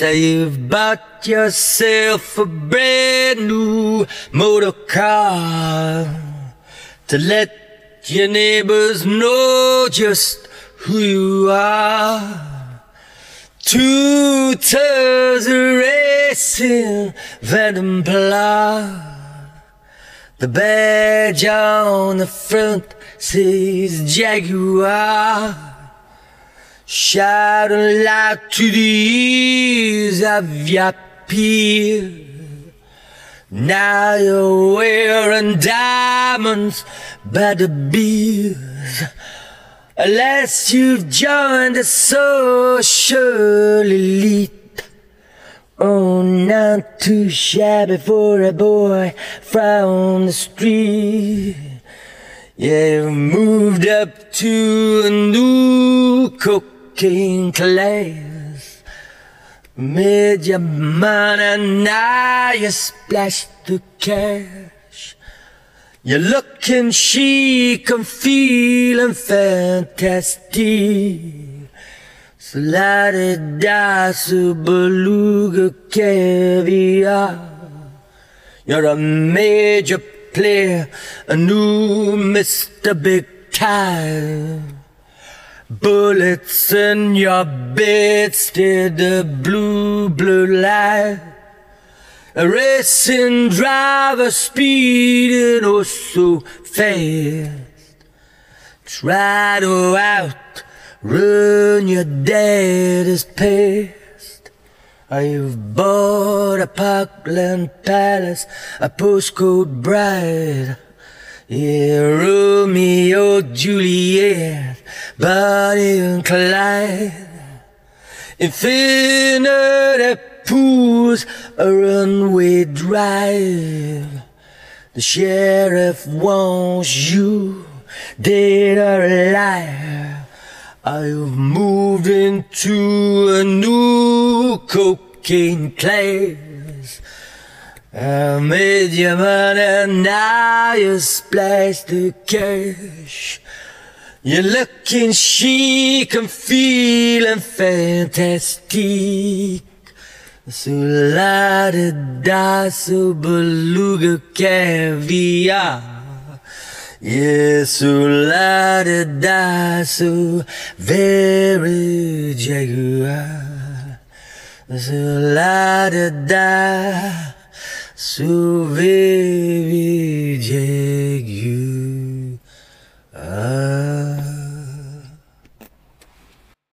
Say you've bought yourself a brand new motor car to let your neighbors know just who you are. Two tires are racing Pla. The badge on the front says Jaguar. Shout aloud to the ears of your peers. Now you're wearing diamonds by the beers. Unless you've joined the social elite. Oh, not too shabby for a boy from the street. Yeah, you've moved up to a new cocaine class. Made your money, now you splash the cash. You're looking chic and feeling fantastic. So la di da su beluga caviar. You're a major player, a new Mr. Big Time. Bullets in your bed, steer the blue, blue light. A racing driver speeding oh so fast. Try to outrun your daddy's past. You've bought a Parkland Palace, a postcode bride. Yeah, Romeo, Juliet, And Clyde. Infinity pools, a runway drive. The sheriff wants you dead or alive. I've moved into a new cocaine class. I made your money, and now you splash the cash. You're looking chic and feeling fantastic. So la da da, so beluga caviar. Yeah, so la da da, so very jaguar. So la da da, so very.